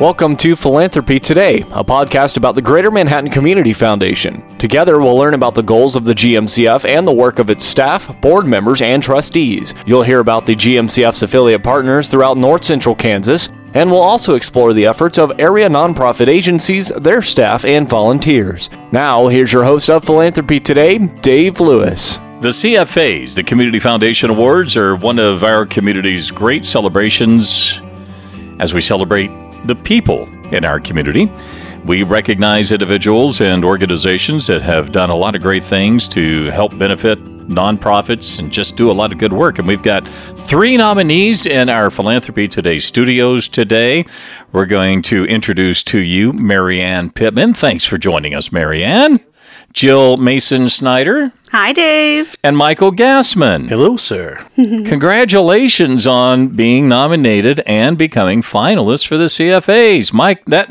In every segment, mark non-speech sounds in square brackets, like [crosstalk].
Welcome to Philanthropy Today, a podcast about the Greater Manhattan Community Foundation. Together, we'll learn about the goals of the GMCF and the work of its staff, board members, and trustees. You'll hear about the GMCF's affiliate partners throughout North Central Kansas, and we'll also explore the efforts of area nonprofit agencies, their staff, and volunteers. Now, here's your host of Philanthropy Today, Dave Lewis. The CFAs, the Community Foundation Awards, are one of our community's great celebrations as we celebrate the people in our community. We recognize individuals and organizations that have done a lot of great things to help benefit nonprofits and just do a lot of good work. And we've got three nominees in our Philanthropy Today studios today. We're going to introduce to you Mary Ann Pittman. Thanks for joining us, Mary Ann. Jill Mason Schneider. Hi, Dave. And Michael Gassman. Hello, sir. [laughs] [laughs] Congratulations on being nominated and becoming finalists for the CFAs. Mike, that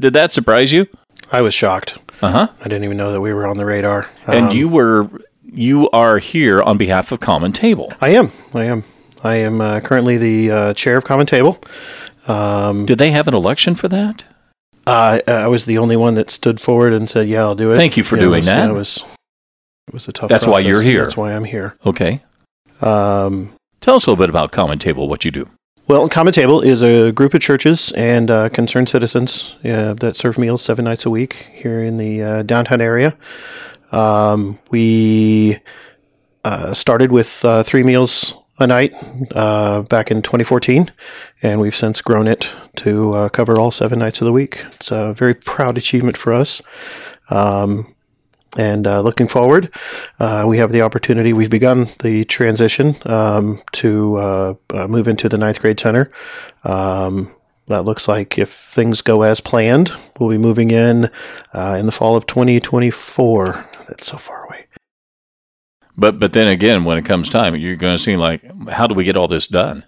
did that surprise you? I was shocked. Uh huh. I didn't even know that we were on the radar. And Um, you were you are here on behalf of Common Table. I am. I am. I am uh, currently the uh, chair of Common Table. Um, Did they have an election for that? uh, I was the only one that stood forward and said, "Yeah, I'll do it." Thank you for It doing was- that. It was. It was a tough. That's why you're here. That's why I'm here. Okay. Um, Tell us a little bit about Common Table, what you do. Well, Common Table is a group of churches and uh, concerned citizens uh, that serve meals seven nights a week here in the uh, downtown area. Um, we uh, started with uh, three meals a night uh, back in 2014, and we've since grown it to uh, cover all seven nights of the week. It's a very proud achievement for us. Um, and uh, looking forward, uh, we have the opportunity. We've begun the transition um, to uh, uh, move into the ninth grade center. Um, that looks like if things go as planned, we'll be moving in uh, in the fall of 2024. That's so far away. But but then again, when it comes time, you're going to see like, how do we get all this done?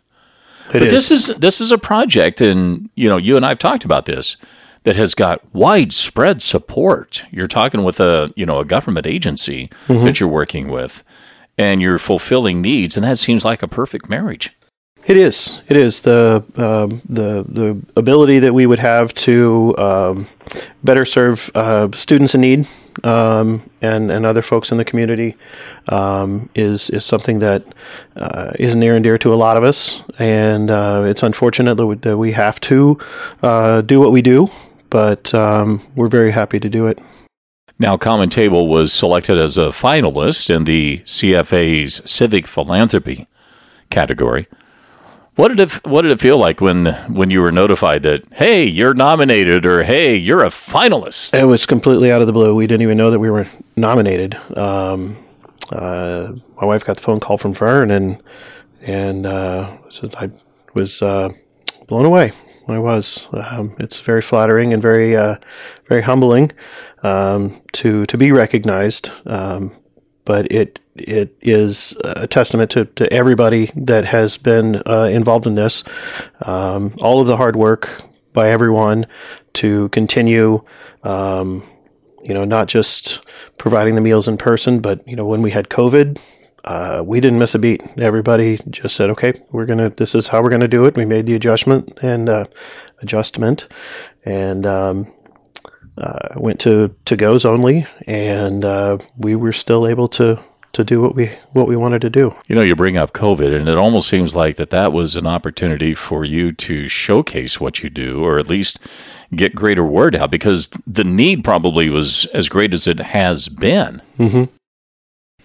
It but is. this is this is a project, and you know, you and I've talked about this that has got widespread support. You're talking with a you know a government agency Mm-hmm. that you're working with, and you're fulfilling needs, and that seems like a perfect marriage. It is. It is the um, the the ability that we would have to um, better serve uh, students in need um, and and other folks in the community um, is is something that uh, is near and dear to a lot of us, and uh, it's unfortunate that we, that we have to uh, do what we do, but um, we're very happy to do it. Now, Common Table was selected as a finalist in the CFA's Civic Philanthropy category. What did it What did it feel like when when you were notified that hey, you're nominated or hey, you're a finalist? It was completely out of the blue. We didn't even know that we were nominated. Um, uh, my wife got the phone call from Vern, and and uh, I was uh, blown away. I was. Um, it's very flattering and very uh, very humbling um, to to be recognized. Um, but it it is a testament to, to everybody that has been uh, involved in this. Um, all of the hard work by everyone to continue, um, you know, not just providing the meals in person, but you know, when we had COVID, uh, we didn't miss a beat. Everybody just said, "Okay, we're gonna. This is how we're gonna do it." We made the adjustment and uh, adjustment, and um, uh, went to to goes only, and uh, we were still able to to do what we what we wanted to do. You know, you bring up COVID, and it almost seems like that that was an opportunity for you to showcase what you do, or at least get greater word out, because the need probably was as great as it has been.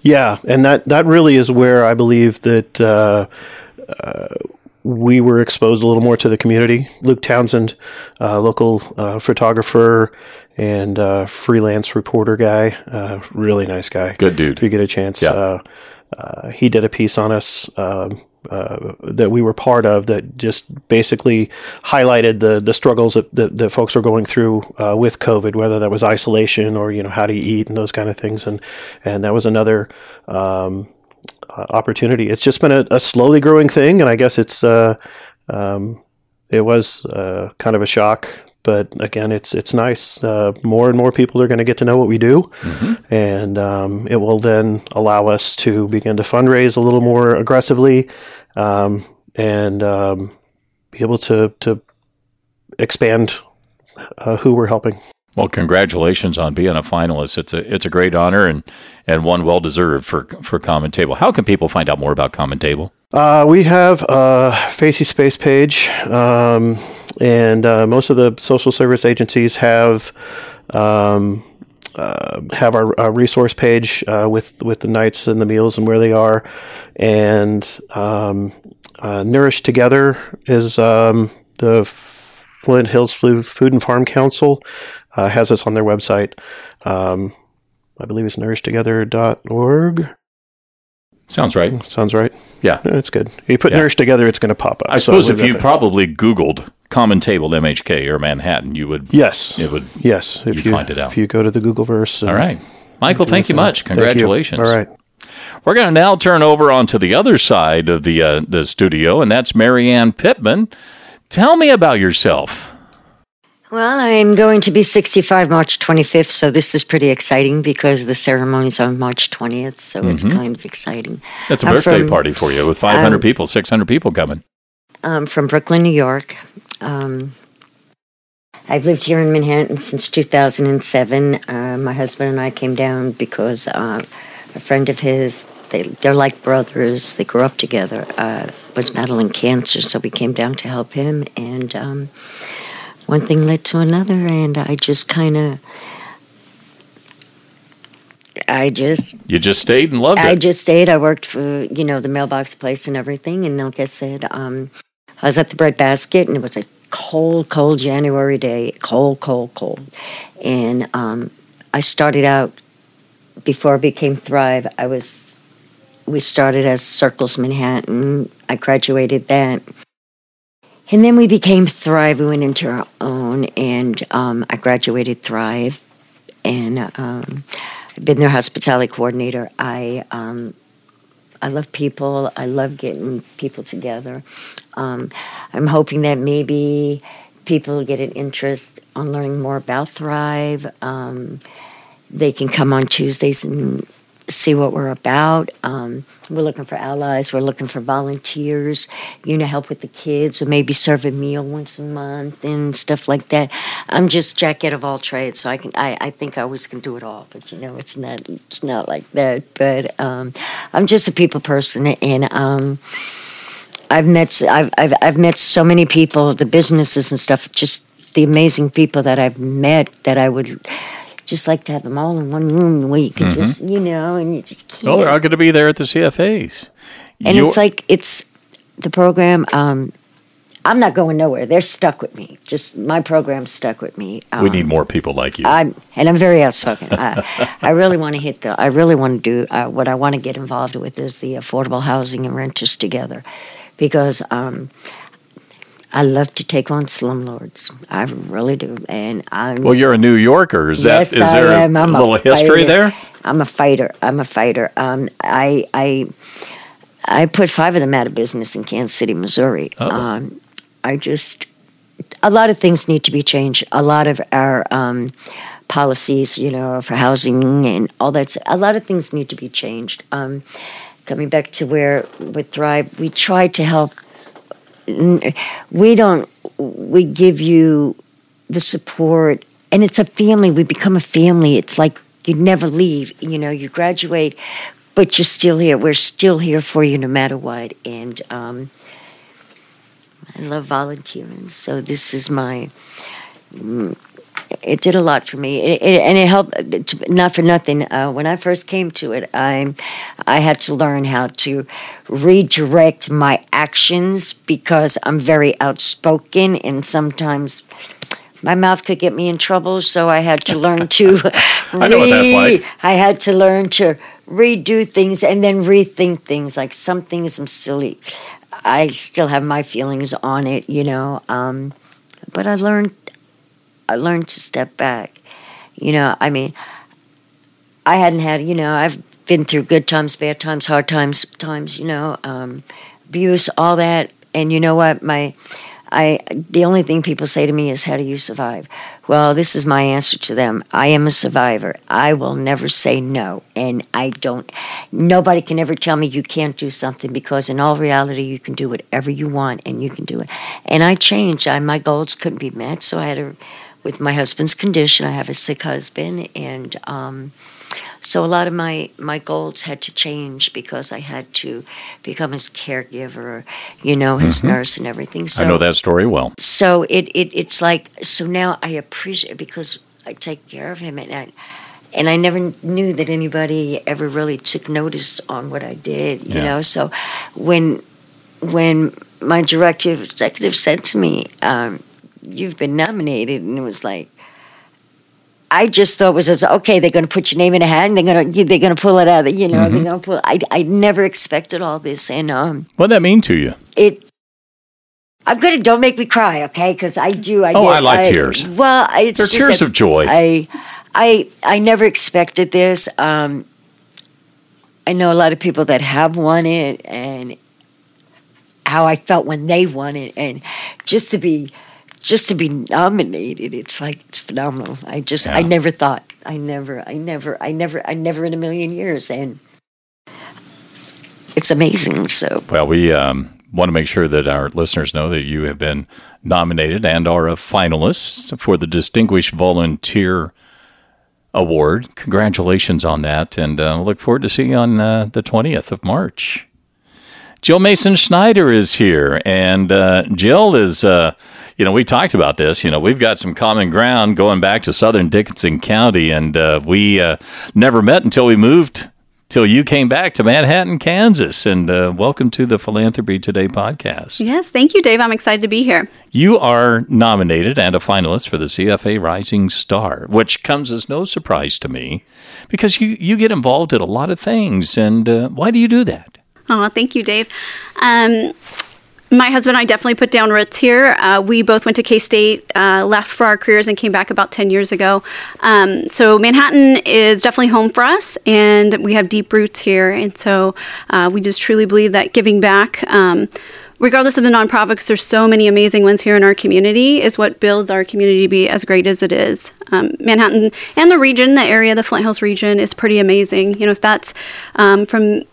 Yeah, and that that really is where I believe that uh, uh, we were exposed a little more to the community. Luke Townsend, uh, local uh, photographer and uh, freelance reporter guy, uh, really nice guy. Good dude. If you get a chance, Yeah. uh, uh, he did a piece on us. Um, uh, that we were part of that just basically highlighted the the struggles that, that, that folks are going through uh, with COVID, whether that was isolation or you know how to eat and those kind of things, and and that was another um, uh, opportunity. It's just been a, a slowly growing thing, and I guess it's uh, um, it was kind of a shock. But again, it's it's nice. Uh, more and more people are going to get to know what we do, and um, it will then allow us to begin to fundraise a little more aggressively, um, and um, be able to to expand uh, who we're helping. Well, congratulations on being a finalist. It's a it's a great honor and and one well deserved for for Common Table. How can people find out more about Common Table? Uh, we have a Facey Space page, um, and uh, most of the social service agencies have um, uh, have our, our, resource page uh, with with the nights and the meals and where they are, and um, uh, Nourish Together is um, the Flint Hills Food and Farm Council uh, has us on their website. Um, I believe it's nourishtogether.org. Sounds right. Sounds right. Yeah. It's good. If You put yeah. Nourish Together, it's going to pop up. I suppose if you probably Googled Common Table MHK or Manhattan, you would. Yes. It would. Yes. If you find it out. If you go to the Googleverse. All right. Michael, thank you much. Congratulations. You. All right. We're going to now turn over onto the other side of the uh, the studio, and that's Mary Ann Pittman. Tell me about yourself. Well, I'm going to be 65 March 25th, so this is pretty exciting because the ceremony's on March 20th, so mm-hmm. it's kind of exciting. That's a I'm birthday from, party for you with 500 um, people, 600 people coming. I'm from Brooklyn, New York. Um, I've lived here in Manhattan since 2007. Uh, my husband and I came down because uh, a friend of his, they, they're like brothers, they grew up together, uh, was battling cancer, so we came down to help him. And um, one thing led to another, and I just kind of. I just you just stayed and loved I it. I just stayed. I worked for you know the mailbox place and everything, and like I said, um, I was at the bread basket, and it was a cold, cold January day, cold, cold, cold, and um, I started out before I became Thrive. I was we started as Circles Manhattan. I graduated that, and then we became Thrive. We went into our own, and um, I graduated Thrive, and um, I've been their hospitality coordinator. I um, I love people. I love getting people together. Um, I'm hoping that maybe people get an interest on learning more about Thrive. Um, they can come on Tuesdays and see what we're about. Um, we're looking for allies. We're looking for volunteers, you know, help with the kids, or maybe serve a meal once a month and stuff like that. I'm just jacket of all trades, so I can. I, I think I always can do it all, but you know, it's not. It's not like that. But um, I'm just a people person, and um, I've met. I've, I've I've met so many people, the businesses and stuff. Just the amazing people that I've met that I would just like to have them all in one room where you can mm-hmm. just, you know, and you just can't. Oh, they're all going to be there at the CFAs. And You're- it's like, it's the program. Um, I'm not going nowhere. They're stuck with me. Just my program stuck with me. Um, we need more people like you. I'm, and I'm very outspoken. I, I really want to hit the. I really want to do uh, what I want to get involved with is the affordable housing and renters together, because um, I love to take on slumlords. I really do. And I'm Well, you're a New Yorker. Is yes, that is there I am. a I'm little a history there? I'm a fighter. I'm a fighter. Um, I I I put five of them out of business in Kansas City, Missouri. Um, I just a lot of things need to be changed. A lot of our um, policies, you know, for housing and all that. A lot of things need to be changed. Um, coming back to where with Thrive, we try to help we don't we give you the support and it's a family we become a family it's like you never leave you know you graduate but you're still here we're still here for you no matter what and um, i love volunteering so this is my it did a lot for me, it, it, and it helped. Not for nothing. Uh, when I first came to it, I I had to learn how to redirect my actions because I'm very outspoken, and sometimes my mouth could get me in trouble. So I had to learn [laughs] to. I know what that's like. I had to learn to redo things and then rethink things. Like some things, I'm still. I still have my feelings on it, you know. Um, but I learned I learned to step back. You know, I mean, I hadn't had, you know, I've been through good times, bad times, hard times, times, you know, um, abuse, all that. And you know what? My, I the only thing people say to me is, "How do you survive?" Well, this is my answer to them. I am a survivor. I will never say no, and I don't. Nobody can ever tell me you can't do something because, in all reality, you can do whatever you want, and you can do it. And I changed. I, my goals couldn't be met, so I had to. With my husband's condition, I have a sick husband, and um, so a lot of my my goals had to change because I had to become his caregiver, you know, his nurse and everything. So I know that story well. so it, it it's like so now I appreciate because I take care of him and I, and I never knew that anybody ever really took notice on what I did, you Yeah. know. So when when my director executive said to me, um, "You've been nominated," and it was like. I just thought it was it's, okay. They're going to put your name in a hat, and they're going to they're going to pull it out. You know, they're going to pull. I I never expected all this, and um, What did that mean to you? it I'm gonna don't make me cry, okay? Because I do. I Oh, get- I like tears. Well, it's They're tears of joy. I, I, I never expected this. Um, I know a lot of people that have won it, and how I felt when they won it, and just to be, just to be nominated, it's like it's phenomenal. I just, I never thought, I never, I never, I never, I never in a million years, and it's amazing. So. Well, we um, want to make sure that our listeners know that you have been nominated and are a finalist for the Distinguished Volunteer Award. Congratulations on that, and uh, look forward to seeing you on uh, the 20th of March. Jill Mason Schneider is here, and uh, Jill is, uh, you know, we talked about this. You know, we've got some common ground going back to Southern Dickinson County, and uh, we uh, never met until we moved till you came back to Manhattan, Kansas. And uh, welcome to the Philanthropy Today podcast. Yes, thank you, Dave. I'm excited to be here. You are nominated and a finalist for the CFA Rising Star, which comes as no surprise to me because you, you get involved in a lot of things. And uh, why do you do that? Oh, thank you, Dave. Um, my husband and I definitely put down roots here. Uh, we both went to K State, uh, left for our careers, and came back about 10 years ago. Um, so, Manhattan is definitely home for us, and we have deep roots here. And so, uh, we just truly believe that giving back, um, regardless of the nonprofits, there's so many amazing ones here in our community, is what builds our community to be as great as it is. Um, Manhattan and the region, the area, the Flint Hills region, is pretty amazing. You know, if that's um, from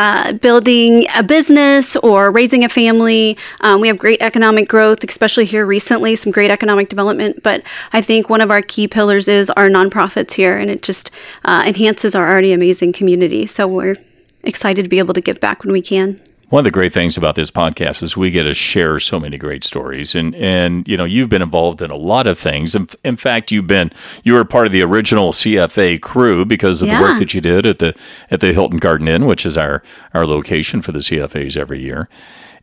uh, building a business or raising a family. Um, we have great economic growth, especially here recently, some great economic development. But I think one of our key pillars is our nonprofits here, and it just uh, enhances our already amazing community. So we're excited to be able to give back when we can. One of the great things about this podcast is we get to share so many great stories, and and you know you've been involved in a lot of things. In, in fact, you've been you were part of the original CFA crew because of the work that you did at the at the Hilton Garden Inn, which is our our location for the CFAs every year.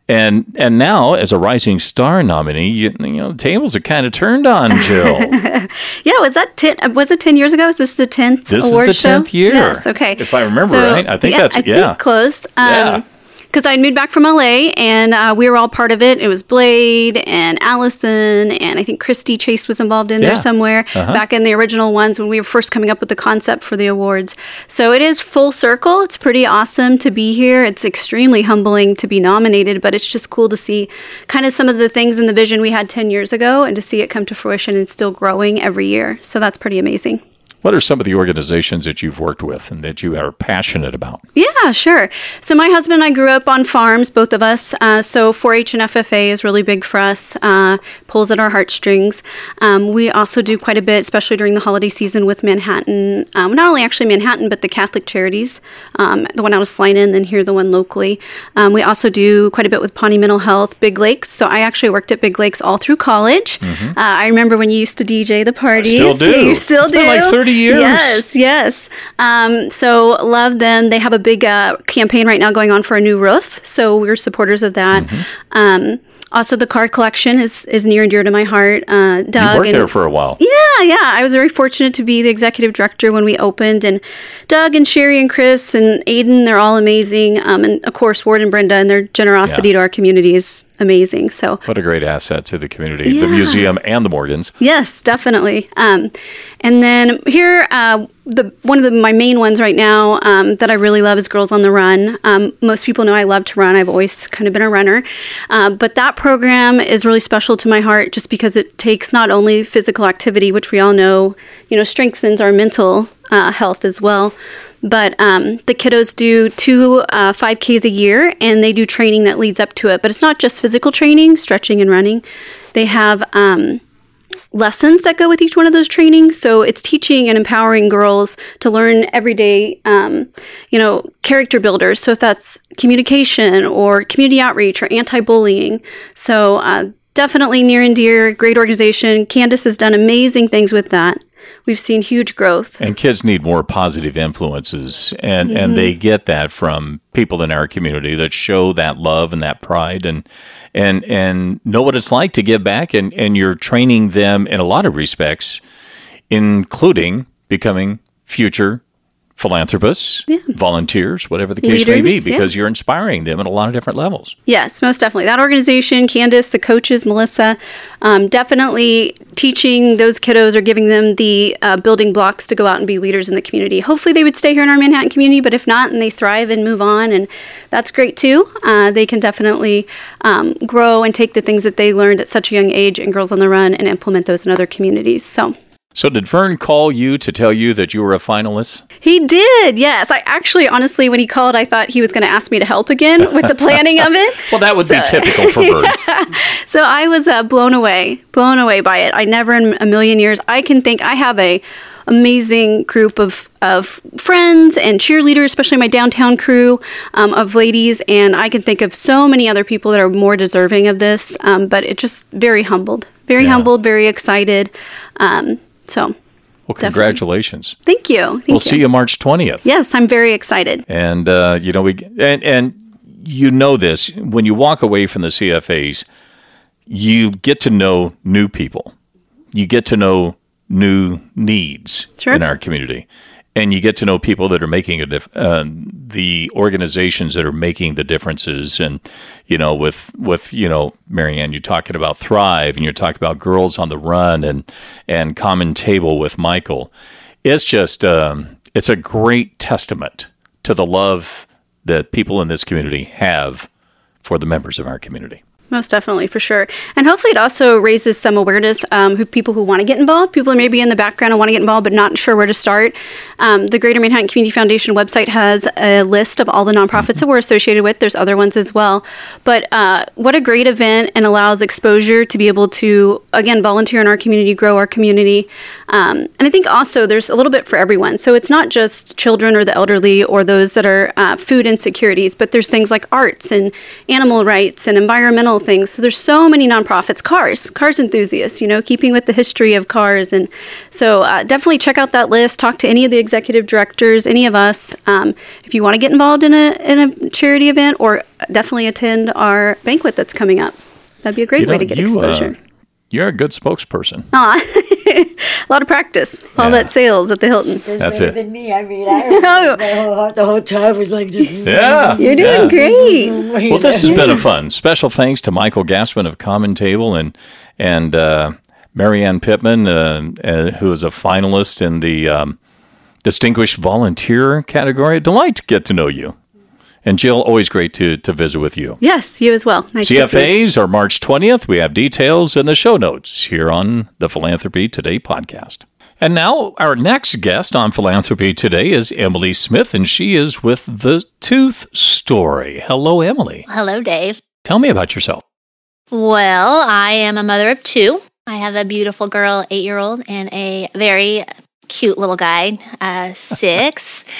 And and now as a Rising Star nominee, you, you know the tables are kind of turned on [laughs] Jill. Yeah, was that ten? Was it ten years ago? Is this the tenth This is the show? 10th year. Yes. Okay. If I remember right. I think that's- I yeah. Think close. Um, yeah. Because I moved back from LA and uh, we were all part of it. It was Blade and Allison and I think Christy Chase was involved in Yeah. there somewhere Uh-huh. back in the original ones when we were first coming up with the concept for the awards. So it is full circle. It's pretty awesome to be here. It's extremely humbling to be nominated, but it's just cool to see kind of some of the things in the vision we had 10 years ago and to see it come to fruition and still growing every year. So that's pretty amazing. What are some of the organizations that you've worked with and that you are passionate about? Yeah, sure. So my husband and I grew up on farms, both of us. Uh, so 4-H and FFA is really big for us. Uh, pulls at our heartstrings. Um, we also do quite a bit, especially during the holiday season, with Manhattan. Um, not only actually Manhattan, but the Catholic charities. Um, the one out of Salina, and then here the one locally. Um, we also do quite a bit with Pawnee Mental Health, Big Lakes. So I actually worked at Big Lakes all through college. Uh, I remember when you used to DJ the parties. still do. [laughs] You still It's do. like 30 years. Yes, yes. Um, so love them. They have a big uh, campaign right now going on for a new roof. So we're supporters of that. Mm-hmm. Um, also, the car collection is, is near and dear to my heart. Uh, Doug You worked and- there for a while. yeah, yeah. I was very fortunate to be the executive director when we opened, and Doug and Sherry and Chris and Aiden, they're all amazing. Um, and of course, Ward and Brenda and their generosity Yeah. to our community is amazing. So What a great asset to the community, the museum and the Morgans. Yes, definitely. Um, and then here, uh, the one of the, my main ones right now um, that I really love is Girls on the Run. Um, most people know I love to run. I've always kind of been a runner, uh, but that program is really special to my heart just because it takes not only physical activity, which we all know, you know, strengthens our mental uh, health as well. But um, the kiddos do two uh, 5Ks a year and they do training that leads up to it. But it's not just physical training, stretching and running. They have um, lessons that go with each one of those trainings. So it's teaching and empowering girls to learn everyday, um, you know, character builders. So if that's communication or community outreach or anti-bullying. So uh, definitely near and dear, great organization. Candace has done amazing things with that. We've seen huge growth. And kids need more positive influences, and, and mm-hmm. they get that from people in our community that show that love and that pride, and and and know what it's like to give back. And and you're training them in a lot of respects, including becoming future philanthropists, volunteers, whatever the case may be, Leaders, yeah. because you're inspiring them at a lot of different levels. Yes, most definitely. That organization, Candace, the coaches, Melissa, um, definitely teaching those kiddos or giving them the uh, building blocks to go out and be leaders in the community. Hopefully, they would stay here in our Manhattan community, but if not, and they thrive and move on, and that's great too. Uh, they can definitely um, grow and take the things that they learned at such a young age in Girls on the Run and implement those in other communities. So. So, did Vern call you to tell you that you were a finalist? He did, yes. I actually, honestly, when he called, I thought he was going to ask me to help again with the planning of it. [laughs] Well, that would be typical for Vern. [laughs] So I was uh, blown away, blown away by it. I never in a million years. I can think I have a amazing group of of friends and cheerleaders, especially my downtown crew um, of ladies, and I can think of so many other people that are more deserving of this. Um, but it just very humbled, very Yeah. humbled, very excited. Um, so Well, congratulations. thank you. Thank We'll you. see you March 20th. Yes, I'm very excited. And uh, you know we and and you know this when you walk away from the CFAs, you get to know new people. You get to know new needs Sure. in our community. And you get to know people that are making a uh, the organizations that are making the differences, and you know, with with you know, Mary Ann, you're talking about Thrive, and you're talking about Girls on the Run, and and Common Table with Michael. It's just um, it's a great testament to the love that people in this community have for the members of our community. Most definitely, for sure. And hopefully, it also raises some awareness um, who people who want to get involved, people who may be in the background and want to get involved but not sure where to start. Um, the Greater Manhattan Community Foundation website has a list of all the nonprofits that we're associated with. There's other ones as well. But uh, what a great event and allows exposure to be able to, again, volunteer in our community, grow our community. Um, and I think also there's a little bit for everyone. So it's not just children or the elderly or those that are uh, food insecurities, but there's things like arts and animal rights and environmental things. So there's so many nonprofits, cars, cars enthusiasts, you know, keeping with the history of cars. And so uh, definitely check out that list. Talk to any of the executive directors, any of us. Um, if you want to get involved in a in a charity event, or definitely attend our banquet that's coming up. That'd be a great You way know, to get you, uh, exposure. You're a good spokesperson. Aw. [laughs] a lot of practice. All that sales at the Hilton. That's might it. have me. I mean, I [laughs] remember the whole, the whole time was like just. [laughs] Yeah. You're doing yeah. great. Well, this has been a fun. Special thanks to Michael Gassman of Common Table and and uh, Mary Ann Pittman, uh, uh, who is a finalist in the um, Distinguished Volunteer category. A Delight to get to know you. And Jill, always great to, to visit with you. Yes, you as well. Nice to see you. CFAs are March 20th. We have details in the show notes here on the Philanthropy Today podcast. And now, our next guest on Philanthropy Today is Emilie Smith, and she is with The Tooth Story. Hello, Emilie. Hello, Dave. Tell me about yourself. Well, I am a mother of two. I have a beautiful girl, eight year old, and a very cute little guy, uh, six. [laughs]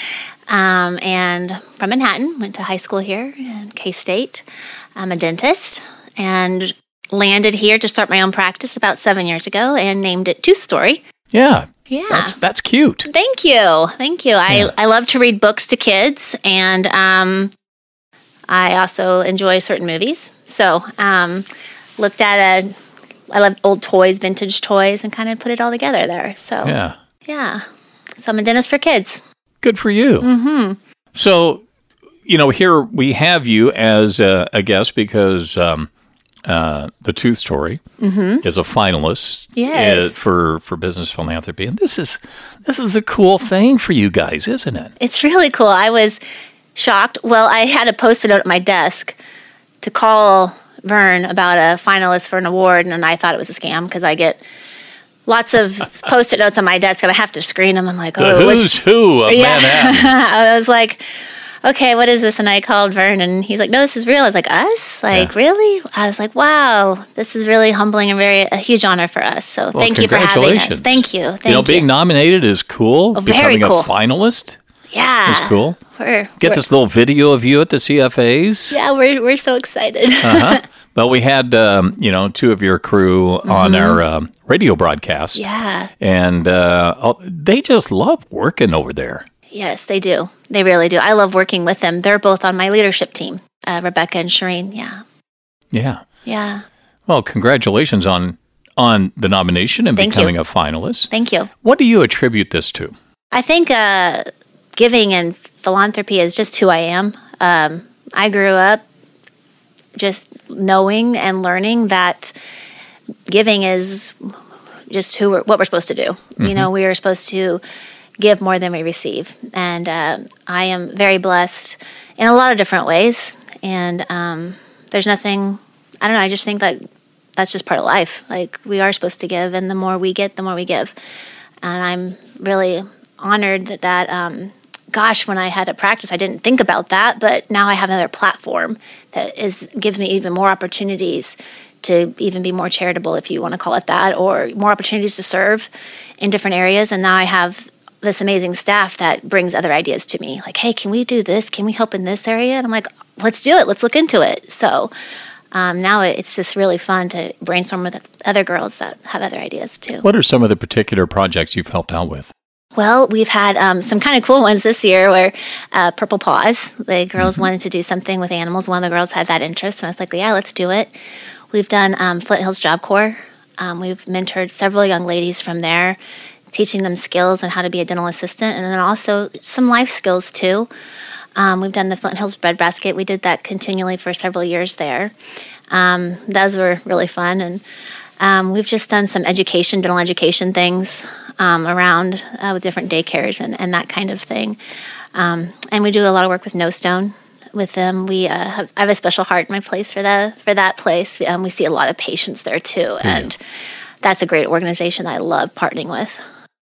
um, and from Manhattan, went to high school here in K State. I'm a dentist and landed here to start my own practice about seven years ago and named it Tooth Story. Yeah. Yeah. That's that's cute. Thank you. Thank you. I, I love to read books to kids and um, I also enjoy certain movies. So um, looked at a, I love old toys, vintage toys, and kind of put it all together there. So yeah. Yeah. So I'm a dentist for kids. Good for you. Mm-hmm. So, you know, here we have you as a, a guest because um, uh, the Tooth Story is a finalist Yes. uh, for for business philanthropy, and this is this is a cool thing for you guys, isn't it? It's really cool. I was shocked. Well, I had a post-it note at my desk to call Vern about a finalist for an award, and I thought it was a scam because I get lots of post-it notes on my desk, and I have to screen them. I'm like, The oh, which- who's who of Yeah. [laughs] I was like, okay, what is this? And I called Vern, and he's like, no, this is real. I was like, us? Like, Yeah. really? I was like, wow, this is really humbling and very a huge honor for us. So Well, thank you for having us. Thank you. Thank you know, being nominated is cool. Oh, very Becoming cool. a finalist yeah, It's cool. We're, Get we're- this little video of you at the CFAs. Yeah, we're we're so excited. Uh-huh. [laughs] Well, we had um, you know two of your crew on our um, radio broadcast. Mm-hmm. yeah. and uh, they just love working over there. Yes, they do. They really do. I love working with them. They're both on my leadership team, uh, Rebecca and Shireen. Yeah, Yeah. yeah. Well, congratulations on on the nomination and Thank you. becoming a finalist. Thank you. What do you attribute this to? I think uh, giving and philanthropy is just who I am. Um, I grew up just knowing and learning that giving is just who we're, what we're supposed to do. You know, we are supposed to give more than we receive, and uh, I am very blessed in a lot of different ways. And um, there's nothing. I don't know. I just think that that's just part of life. Like we are supposed to give, and the more we get, the more we give. And I'm really honored that. Um, gosh, when I had a practice, I didn't think about that, but now I have another platform that is gives me even more opportunities to even be more charitable, if you want to call it that, or more opportunities to serve in different areas. And now I have this amazing staff that brings other ideas to me, like, "Hey, can we do this? Can we help in this area?" And I'm like, "Let's do it. Let's look into it." So. Um, now it's just really fun to brainstorm with other girls that have other ideas too. What are some of the particular projects you've helped out with? Well, we've had um, some kind of cool ones this year where uh, Purple Paws, the girls wanted to do something with animals. One of the girls had that interest, and I was like, yeah, let's do it. We've done um, Flint Hills Job Corps. Um, we've mentored several young ladies from there, teaching them skills on how to be a dental assistant, and then also some life skills too. Um, we've done the Flint Hills Bread Basket. We did that continually for several years there. Um, those were really fun, and um, we've just done some education, dental education things um, around uh, with different daycares and, and that kind of thing. Um, and we do a lot of work with No Stone. With them, we uh, have, I have a special heart in my place for that for that place. Um, we see a lot of patients there too, and that's a great organization I love partnering with.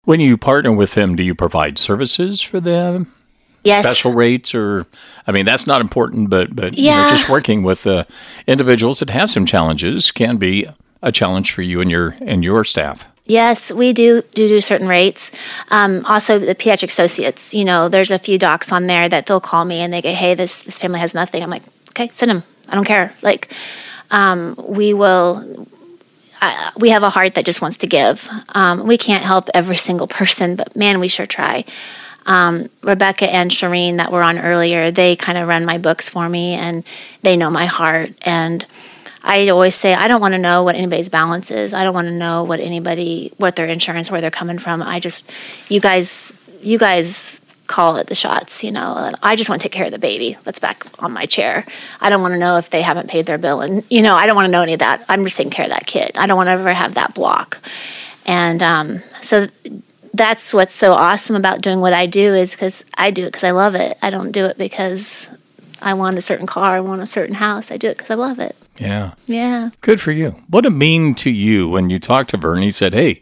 When you partner with them, do you provide services for them? Yes, Special rates, or I mean, that's not important, but but you know, just working with uh, individuals that have some challenges can be a challenge for you and your and your staff. Yes, we do do, do certain rates. Um, also, the pediatric associates. You know, there's a few docs on there that they'll call me and they go, "Hey, this this family has nothing." I'm like, "Okay, send them. I don't care." Like, um, we will. I, we have a heart that just wants to give. Um, we can't help every single person, but man, we sure try. Um, Rebecca and Shireen that were on earlier, they kind of run my books for me and they know my heart. And I always say, I don't want to know what anybody's balance is. I don't want to know what anybody, what their insurance, where they're coming from. I just, you guys, you guys call it the shots, you know. I just want to take care of the baby that's back on my chair. I don't want to know if they haven't paid their bill. And, you know, I don't want to know any of that. I'm just taking care of that kid. I don't want to ever have that block. And um, so that's what's so awesome about doing what I do is because I do it because I love it. I don't do it because I want a certain car, I want a certain house. I do it because I love it. Yeah, Yeah. good for you. What it mean to you when you talked to Vern? He said, "Hey,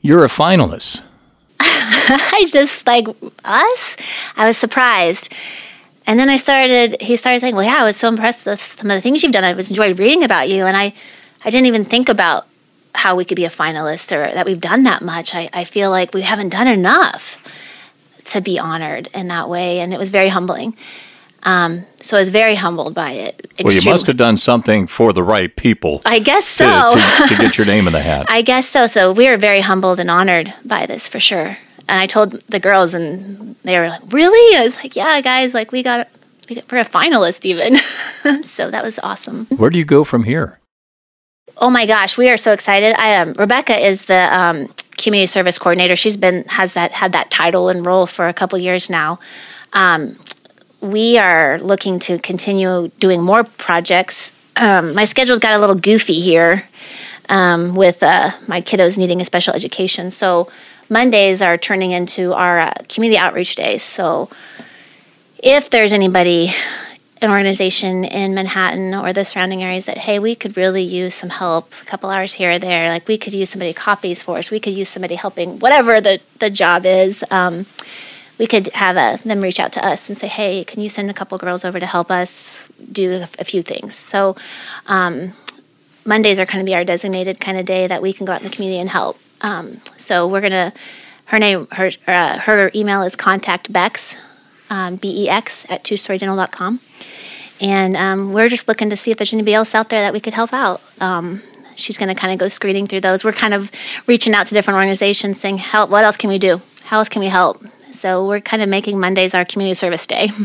you're a finalist." [laughs] I just like us. I was surprised. And then I started, he started saying, Well, yeah, I was so impressed with some of the things you've done. I was enjoyed reading about you. And I, I didn't even think about how we could be a finalist or that we've done that much. I, I feel like we haven't done enough to be honored in that way. And it was very humbling. Um, so I was very humbled by it. Well, you must have done something for the right people I guess so. to, to get your name in the [laughs] hat. I guess so. So we are very humbled and honored by this for sure. And I told the girls, and they were like, "Really?" I was like, "Yeah, guys, like we got, we got we're a finalist even." [laughs] so that was awesome. Where do you go from here? Oh my gosh, we are so excited. I um, Rebecca is the um, community service coordinator. She's been has that had that title and role for a couple years now. Um, we are looking to continue doing more projects um, my schedule's got a little goofy here um, with uh, my kiddos needing a special education. So Mondays are turning into our uh, community outreach days. So if there's anybody, an organization in Manhattan or the surrounding areas that, hey, we could really use some help, a couple hours here or there, like we could use somebody copies for us, we could use somebody helping, whatever the, the job is. Um, we could have a, them reach out to us and say, hey, can you send a couple girls over to help us do a, a few things? So um, Mondays are kind of be our designated kind of day that we can go out in the community and help. Um, so we're gonna, her name, her uh, her email is contact Bex, um, B E X at toothstorydental.com. And um, we're just looking to see if there's anybody else out there that we could help out. Um, she's going to kind of go screening through those. We're kind of reaching out to different organizations saying, help, what else can we do? How else can we help? So we're kind of making Mondays our community service day. [laughs]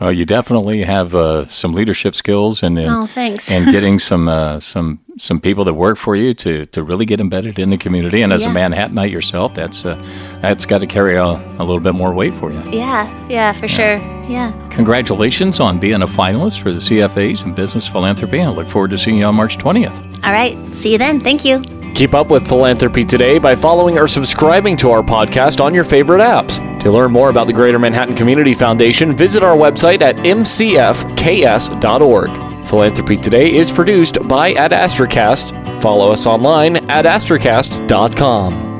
Well, you definitely have uh, some leadership skills and and, Oh, thanks. and [laughs] getting some uh, some some people that work for you to, to really get embedded in the community. And as a Manhattanite yourself, that's uh, that's got to carry a, a little bit more weight for you. yeah, yeah, for sure. Yeah. Congratulations on being a finalist for the CFAs in Business Philanthropy. I look forward to seeing you on March 20th. All right. See you then. Thank you. Keep up with Philanthropy Today by following or subscribing to our podcast on your favorite apps. To learn more about the Greater Manhattan Community Foundation, visit our website at mcfks.org. Philanthropy Today is produced by Ad Astracast. Follow us online at astracast.com.